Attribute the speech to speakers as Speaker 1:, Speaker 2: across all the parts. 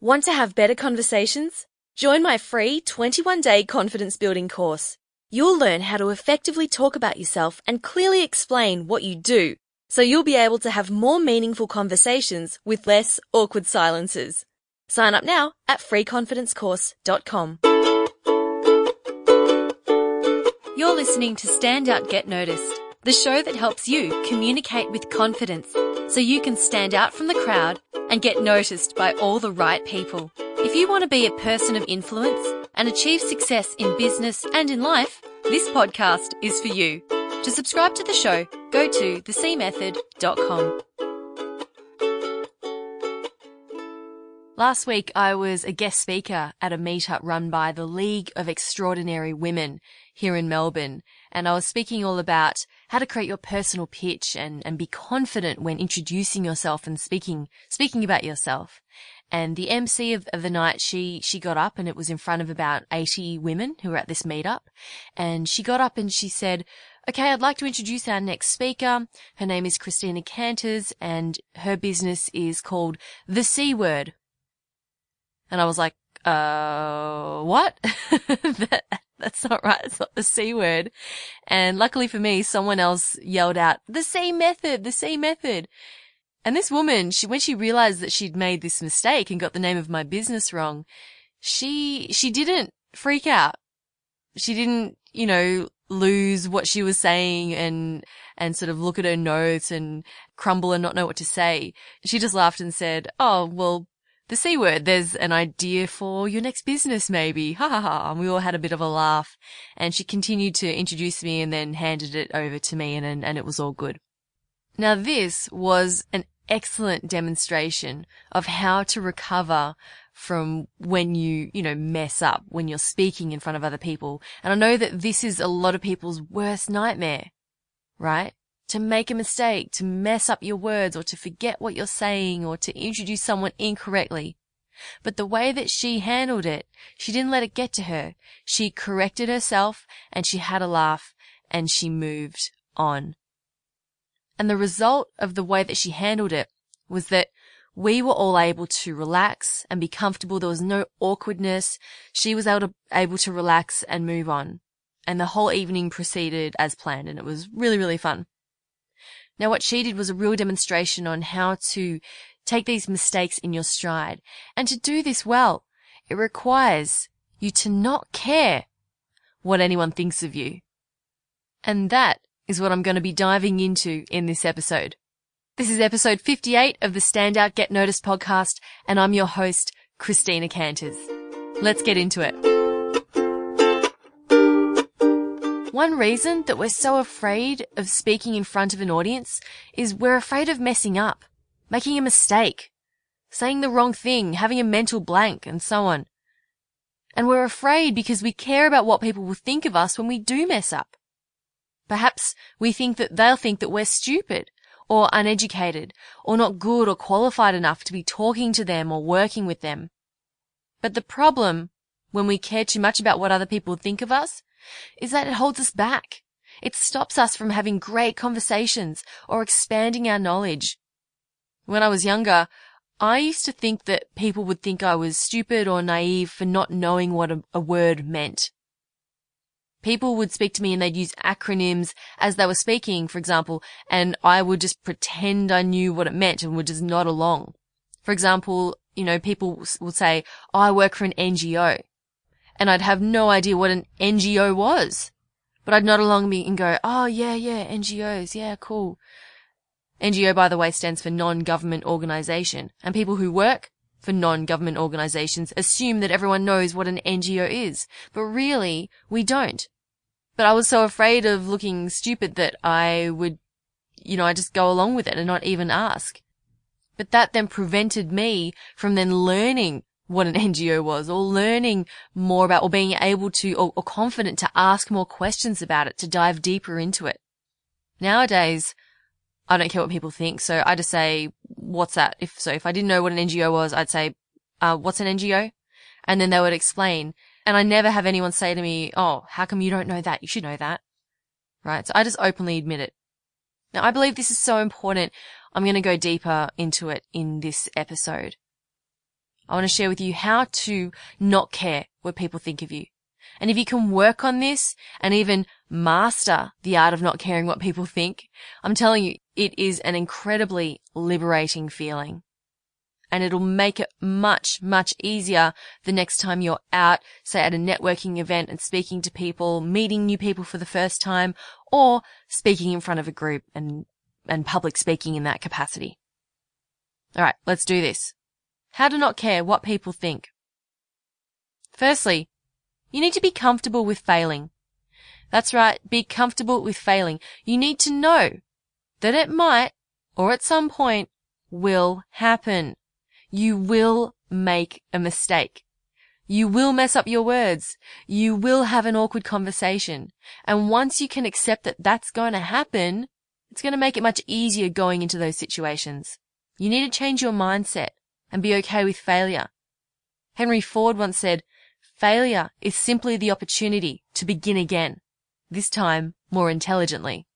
Speaker 1: Want to have better conversations? Join my free 21 day confidence building course. You'll learn how to effectively talk about yourself and clearly explain what you do, so you'll be able to have more meaningful conversations with less awkward silences. Sign up now at freeconfidencecourse.com. You're listening to Stand Out Get Noticed, the show that helps you communicate with confidence so you can stand out from the crowd and get noticed by all the right people. If you want to be a person of influence and achieve success in business and in life, this podcast is for you. To subscribe to the show, go to thecmethod.com. Last week, I was a guest speaker at a meetup run by the League of Extraordinary Women here in Melbourne. And I was speaking all about how to create your personal pitch and, and be confident when introducing yourself and speaking, speaking about yourself. And the MC of, of, the night, she, she got up and it was in front of about 80 women who were at this meetup. And she got up and she said, okay, I'd like to introduce our next speaker. Her name is Christina Canters and her business is called The C Word. And I was like, uh, what? that, that's not right. It's not the C word. And luckily for me, someone else yelled out, the C method, the C method. And this woman, she, when she realized that she'd made this mistake and got the name of my business wrong, she, she didn't freak out. She didn't, you know, lose what she was saying and, and sort of look at her notes and crumble and not know what to say. She just laughed and said, Oh, well, the C word. There's an idea for your next business, maybe. Ha ha ha. And we all had a bit of a laugh. And she continued to introduce me and then handed it over to me and, and, it was all good. Now this was an excellent demonstration of how to recover from when you, you know, mess up when you're speaking in front of other people. And I know that this is a lot of people's worst nightmare, right? To make a mistake, to mess up your words or to forget what you're saying or to introduce someone incorrectly. But the way that she handled it, she didn't let it get to her. She corrected herself and she had a laugh and she moved on. And the result of the way that she handled it was that we were all able to relax and be comfortable. There was no awkwardness. She was able to, able to relax and move on. And the whole evening proceeded as planned and it was really, really fun. Now what she did was a real demonstration on how to take these mistakes in your stride. And to do this well, it requires you to not care what anyone thinks of you. And that is what I'm going to be diving into in this episode. This is episode 58 of the Standout Get Noticed podcast, and I'm your host, Christina Canters. Let's get into it. One reason that we're so afraid of speaking in front of an audience is we're afraid of messing up, making a mistake, saying the wrong thing, having a mental blank, and so on. And we're afraid because we care about what people will think of us when we do mess up. Perhaps we think that they'll think that we're stupid or uneducated or not good or qualified enough to be talking to them or working with them. But the problem when we care too much about what other people think of us is that it holds us back. It stops us from having great conversations or expanding our knowledge. When I was younger, I used to think that people would think I was stupid or naive for not knowing what a, a, word meant. People would speak to me and they'd use acronyms as they were speaking, for example, and I would just pretend I knew what it meant and would just nod along. For example, you know, people would say, I work for an NGO and I'd have no idea what an NGO was. But I'd nod along me and go, oh yeah, yeah, NGOs, yeah, cool. NGO, by the way, stands for non-government organization, and people who work for non-government organizations assume that everyone knows what an NGO is, but really, we don't. But I was so afraid of looking stupid that I would, you know, I just go along with it and not even ask. But that then prevented me from then learning what an NGO was or learning more about or being able to or, or, confident to ask more questions about it, to dive deeper into it. Nowadays, I don't care what people think. So I just say, what's that? If so, if I didn't know what an NGO was, I'd say, uh, what's an NGO? And then they would explain. And I never have anyone say to me, oh, how come you don't know that? You should know that. Right. So I just openly admit it. Now I believe this is so important. I'm going to go deeper into it in this episode. I want to share with you how to not care what people think of you. And if you can work on this and even master the art of not caring what people think, I'm telling you, it is an incredibly liberating feeling. And it'll make it much, much easier the next time you're out, say at a networking event and speaking to people, meeting new people for the first time, or speaking in front of a group and, and public speaking in that capacity. All right, let's do this. How to not care what people think. Firstly, you need to be comfortable with failing. That's right, be comfortable with failing. You need to know that it might, or at some point, will happen. You will make a mistake. You will mess up your words. You will have an awkward conversation. And once you can accept that that's going to happen, it's going to make it much easier going into those situations. You need to change your mindset and be okay with failure. Henry Ford once said, failure is simply the opportunity to begin again, this time more intelligently.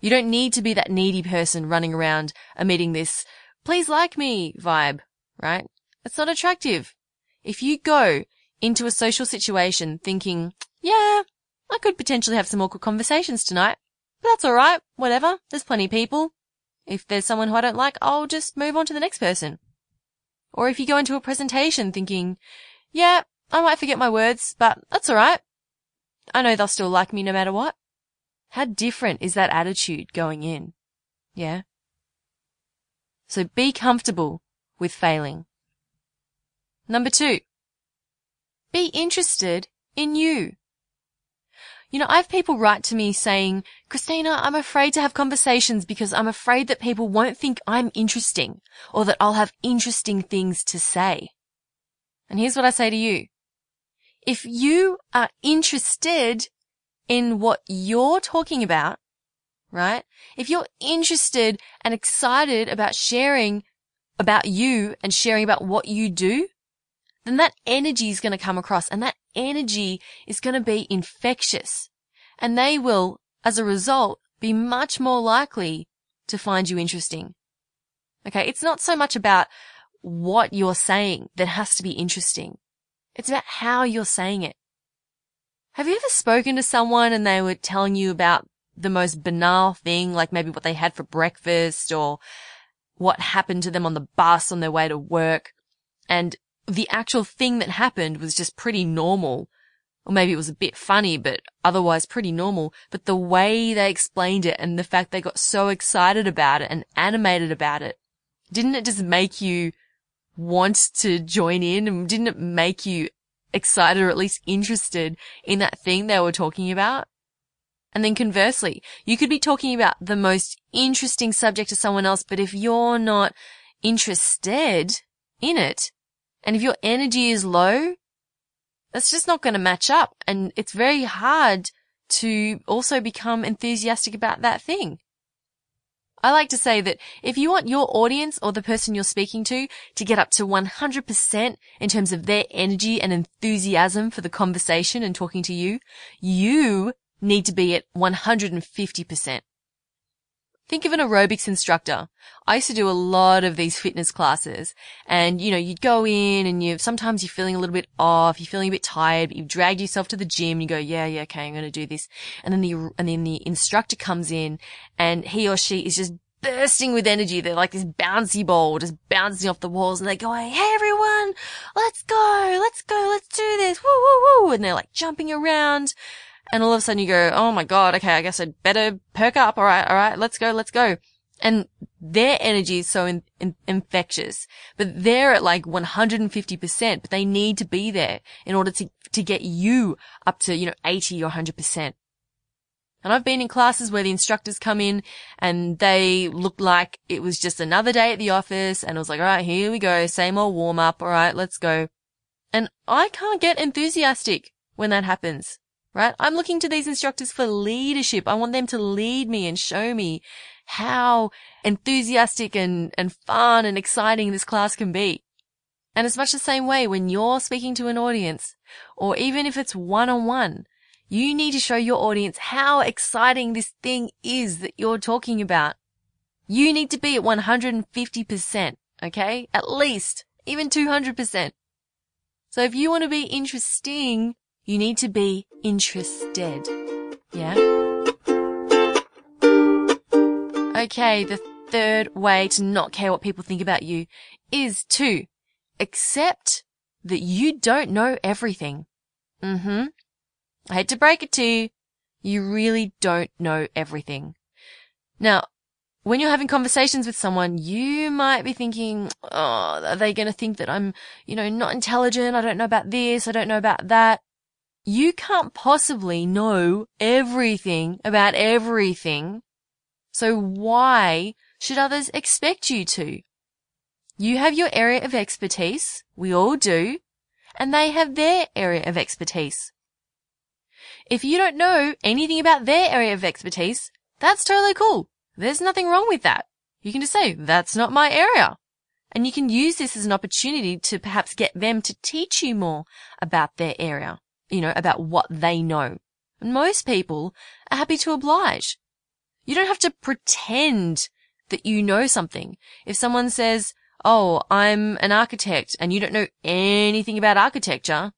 Speaker 1: You don't need to be that needy person running around emitting this, please like me vibe, right? It's not attractive. If you go into a social situation thinking, yeah, I could potentially have some awkward conversations tonight, but that's alright, whatever, there's plenty of people. If there's someone who I don't like, I'll just move on to the next person. Or if you go into a presentation thinking, yeah, I might forget my words, but that's alright. I know they'll still like me no matter what. How different is that attitude going in? Yeah. So be comfortable with failing. Number two, be interested in you. You know, I have people write to me saying, Christina, I'm afraid to have conversations because I'm afraid that people won't think I'm interesting or that I'll have interesting things to say. And here's what I say to you. If you are interested in what you're talking about, right? If you're interested and excited about sharing about you and sharing about what you do, then that energy is going to come across and that energy is going to be infectious and they will, as a result, be much more likely to find you interesting. Okay. It's not so much about what you're saying that has to be interesting. It's about how you're saying it. Have you ever spoken to someone and they were telling you about the most banal thing, like maybe what they had for breakfast or what happened to them on the bus on their way to work? And the actual thing that happened was just pretty normal. Or maybe it was a bit funny, but otherwise pretty normal. But the way they explained it and the fact they got so excited about it and animated about it, didn't it just make you want to join in and didn't it make you excited or at least interested in that thing they were talking about? And then conversely, you could be talking about the most interesting subject to someone else, but if you're not interested in it, and if your energy is low, that's just not going to match up. And it's very hard to also become enthusiastic about that thing. I like to say that if you want your audience or the person you're speaking to to get up to 100% in terms of their energy and enthusiasm for the conversation and talking to you, you need to be at 150%. Think of an aerobics instructor. I used to do a lot of these fitness classes and, you know, you'd go in and you, sometimes you're feeling a little bit off, you're feeling a bit tired, but you've dragged yourself to the gym and you go, yeah, yeah, okay, I'm going to do this. And then the, and then the instructor comes in and he or she is just bursting with energy. They're like this bouncy ball, just bouncing off the walls and they're going, Hey everyone, let's go, let's go, let's do this. Woo, woo, woo. And they're like jumping around and all of a sudden you go, oh my God, okay, I guess I'd better perk up. All right, all right, let's go, let's go. And their energy is so in, in, infectious, but they're at like 150%, but they need to be there in order to, to get you up to, you know, 80 or 100%. And I've been in classes where the instructors come in and they look like it was just another day at the office and it was like, all right, here we go. Same old warm up. All right, let's go. And I can't get enthusiastic when that happens right? I'm looking to these instructors for leadership. I want them to lead me and show me how enthusiastic and, and fun and exciting this class can be. And it's much the same way when you're speaking to an audience, or even if it's one on one, you need to show your audience how exciting this thing is that you're talking about. You need to be at 150%, okay? At least even 200%. So if you want to be interesting, you need to be interested. Yeah? Okay, the third way to not care what people think about you is to accept that you don't know everything. Mm-hmm. I hate to break it to you. You really don't know everything. Now, when you're having conversations with someone, you might be thinking, oh, are they going to think that I'm, you know, not intelligent? I don't know about this. I don't know about that. You can't possibly know everything about everything. So why should others expect you to? You have your area of expertise. We all do. And they have their area of expertise. If you don't know anything about their area of expertise, that's totally cool. There's nothing wrong with that. You can just say, that's not my area. And you can use this as an opportunity to perhaps get them to teach you more about their area, you know, about what they know. And most people are happy to oblige. You don't have to pretend that you know something. If someone says, Oh, I'm an architect and you don't know anything about architecture,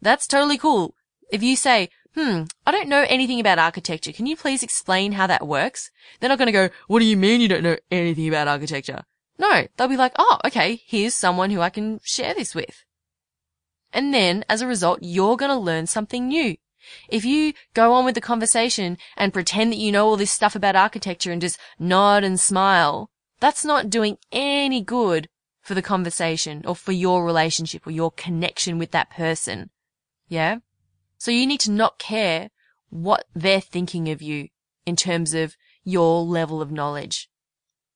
Speaker 1: that's totally cool. If you say, hmm, I don't know anything about architecture. Can you please explain how that works? They're not going to go, what do you mean you don't know anything about architecture? No, they'll be like, oh, okay, here's someone who I can share this with. And then as a result, you're going to learn something new. If you go on with the conversation and pretend that you know all this stuff about architecture and just nod and smile, that's not doing any good for the conversation or for your relationship or your connection with that person. Yeah? So you need to not care what they're thinking of you in terms of your level of knowledge.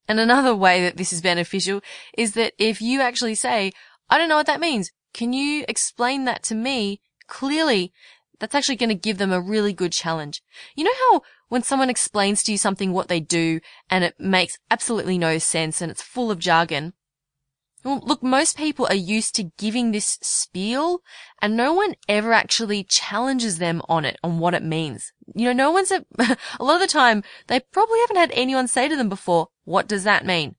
Speaker 1: And another way that this is beneficial is that if you actually say, I don't know what that means. Can you explain that to me clearly? That's actually going to give them a really good challenge. You know how when someone explains to you something what they do and it makes absolutely no sense and it's full of jargon, well, look, most people are used to giving this spiel and no one ever actually challenges them on it, on what it means. You know, no one's, a, a lot of the time, they probably haven't had anyone say to them before, what does that mean?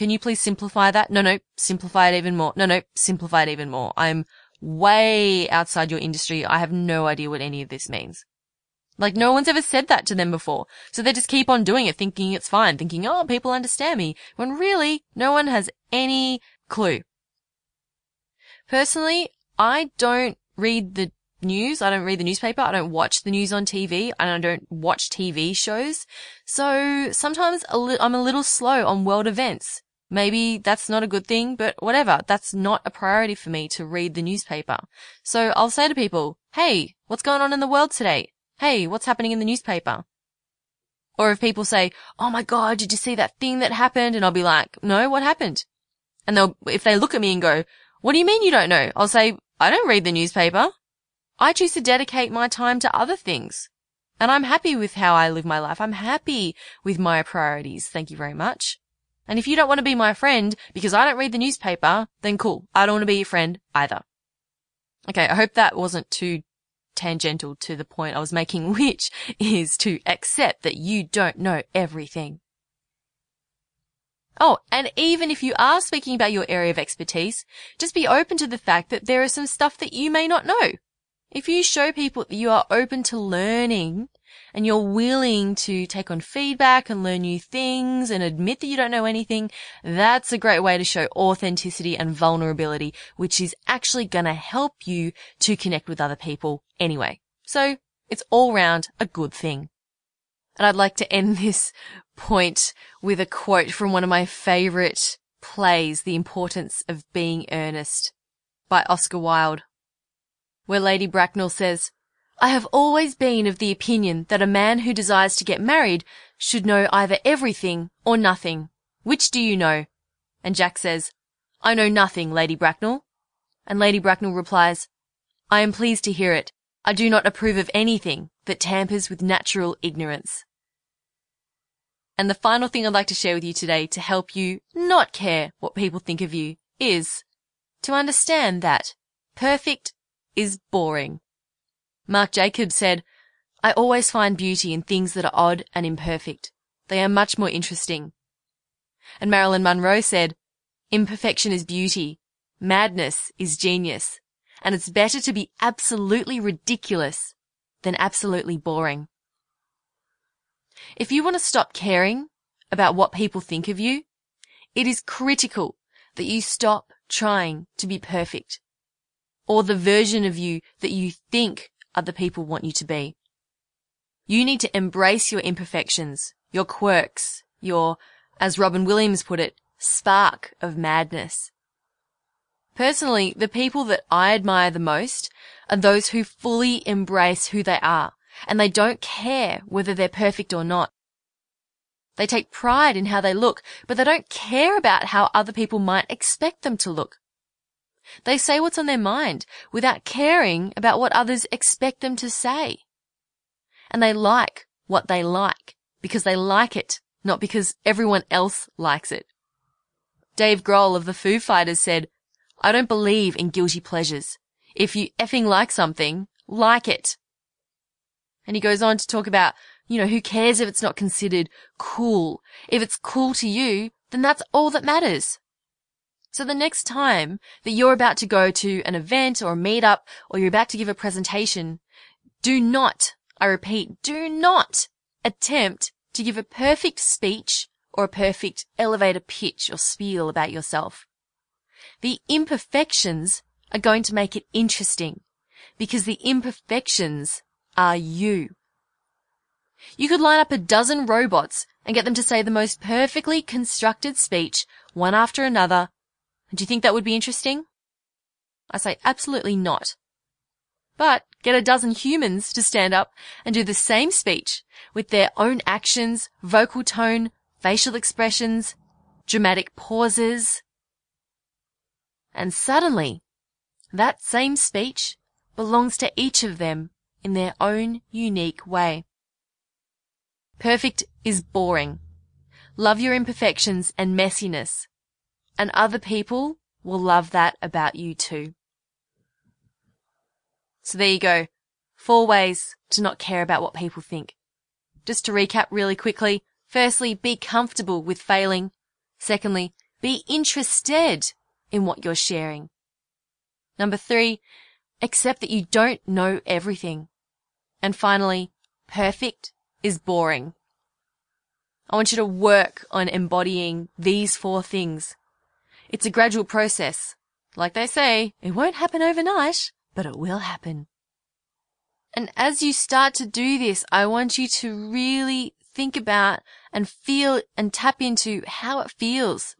Speaker 1: Can you please simplify that? No, no, simplify it even more. No, no, simplify it even more. I'm way outside your industry. I have no idea what any of this means. Like no one's ever said that to them before. So they just keep on doing it thinking it's fine, thinking, oh, people understand me. When really, no one has any clue. Personally, I don't read the news. I don't read the newspaper. I don't watch the news on TV and I don't watch TV shows. So sometimes I'm a little slow on world events. Maybe that's not a good thing, but whatever. That's not a priority for me to read the newspaper. So I'll say to people, Hey, what's going on in the world today? Hey, what's happening in the newspaper? Or if people say, Oh my God, did you see that thing that happened? And I'll be like, no, what happened? And they'll, if they look at me and go, what do you mean you don't know? I'll say, I don't read the newspaper. I choose to dedicate my time to other things. And I'm happy with how I live my life. I'm happy with my priorities. Thank you very much. And if you don't want to be my friend because I don't read the newspaper, then cool. I don't want to be your friend either. Okay. I hope that wasn't too tangential to the point I was making, which is to accept that you don't know everything. Oh, and even if you are speaking about your area of expertise, just be open to the fact that there is some stuff that you may not know. If you show people that you are open to learning and you're willing to take on feedback and learn new things and admit that you don't know anything, that's a great way to show authenticity and vulnerability, which is actually going to help you to connect with other people anyway. So it's all round a good thing. And I'd like to end this point with a quote from one of my favorite plays, The Importance of Being Earnest by Oscar Wilde, where Lady Bracknell says, I have always been of the opinion that a man who desires to get married should know either everything or nothing. Which do you know? And Jack says, I know nothing, Lady Bracknell. And Lady Bracknell replies, I am pleased to hear it. I do not approve of anything that tampers with natural ignorance. And the final thing I'd like to share with you today to help you not care what people think of you is to understand that perfect is boring. Marc Jacobs said, I always find beauty in things that are odd and imperfect. They are much more interesting. And Marilyn Monroe said, imperfection is beauty. madness is genius. And it's better to be absolutely ridiculous than absolutely boring. If you want to stop caring about what people think of you, it is critical that you stop trying to be perfect or the version of you that you think other people want you to be. You need to embrace your imperfections, your quirks, your, as Robin Williams put it, spark of madness. Personally, the people that I admire the most are those who fully embrace who they are and they don't care whether they're perfect or not. They take pride in how they look, but they don't care about how other people might expect them to look. They say what's on their mind without caring about what others expect them to say. And they like what they like because they like it, not because everyone else likes it. Dave Grohl of the Foo Fighters said, I don't believe in guilty pleasures. If you effing like something, like it. And he goes on to talk about, you know, who cares if it's not considered cool? If it's cool to you, then that's all that matters. So the next time that you're about to go to an event or a meetup or you're about to give a presentation, do not, I repeat, do not attempt to give a perfect speech or a perfect elevator pitch or spiel about yourself. The imperfections are going to make it interesting because the imperfections are you. You could line up a dozen robots and get them to say the most perfectly constructed speech one after another. Do you think that would be interesting? I say absolutely not. But get a dozen humans to stand up and do the same speech with their own actions, vocal tone, facial expressions, dramatic pauses. And suddenly, that same speech belongs to each of them in their own unique way. Perfect is boring. Love your imperfections and messiness, and other people will love that about you too. So there you go. Four ways to not care about what people think. Just to recap really quickly. Firstly, be comfortable with failing. Secondly, be interested in what you're sharing. Number three, accept that you don't know everything. And finally, perfect is boring. I want you to work on embodying these four things. It's a gradual process. Like they say, it won't happen overnight, but it will happen. And as you start to do this, I want you to really think about and feel and tap into how it feels.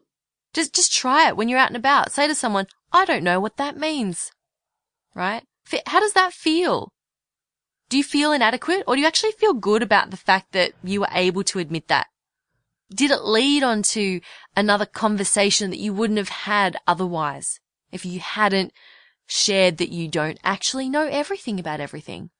Speaker 1: Just, just try it when you're out and about. Say to someone, I don't know what that means. Right? How does that feel? Do you feel inadequate or do you actually feel good about the fact that you were able to admit that? Did it lead on to another conversation that you wouldn't have had otherwise if you hadn't shared that you don't actually know everything about everything?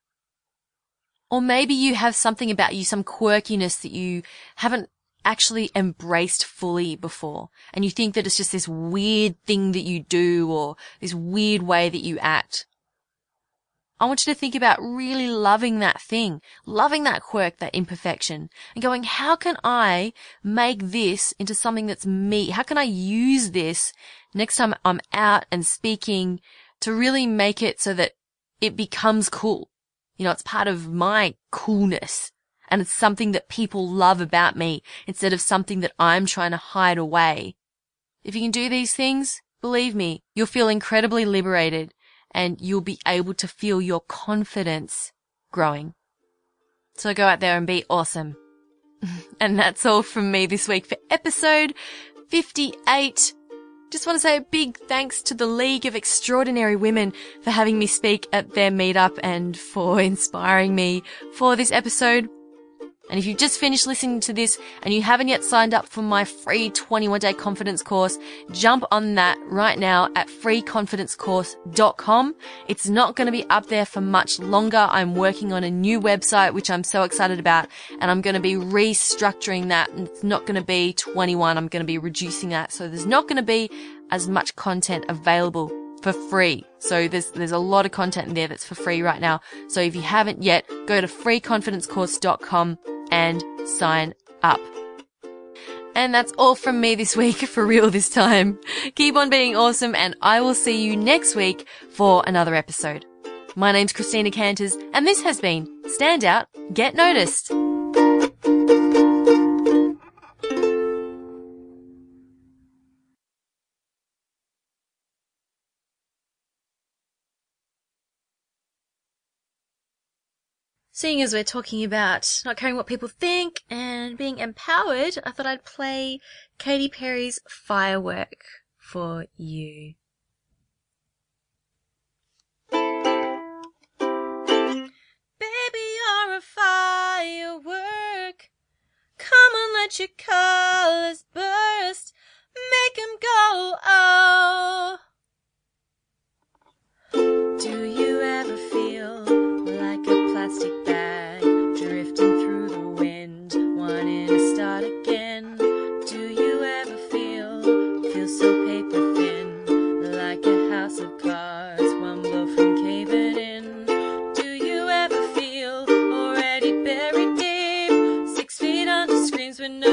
Speaker 1: Or maybe you have something about you, some quirkiness that you haven't actually embraced fully before. And you think that it's just this weird thing that you do or this weird way that you act. I want you to think about really loving that thing, loving that quirk, that imperfection, and going, how can I make this into something that's me? How can I use this next time I'm out and speaking to really make it so that it becomes cool? You know, it's part of my coolness and it's something that people love about me instead of something that I'm trying to hide away. If you can do these things, believe me, you'll feel incredibly liberated and you'll be able to feel your confidence growing. So go out there and be awesome. and that's all from me this week for episode 58. Just want to say a big thanks to the League of Extraordinary Women for having me speak at their meetup and for inspiring me for this episode. And if you've just finished listening to this and you haven't yet signed up for my free 21 day confidence course, jump on that right now at freeconfidencecourse.com. It's not going to be up there for much longer. I'm working on a new website, which I'm so excited about, and I'm going to be restructuring that. And it's not going to be 21. I'm going to be reducing that. So there's not going to be as much content available for free. So there's there's a lot of content in there that's for free right now. So if you haven't yet, go to freeconfidencecourse.com and sign up. And that's all from me this week, for real this time. Keep on being awesome, and I will see you next week for another episode. My name's Christina Canters, and this has been Stand Out, Get Noticed. Seeing as we're talking about not caring what people think and being empowered, I thought I'd play Katy Perry's Firework for you. Baby, you're a firework. Come and let your colors burst. Make 'em go, oh. Do where no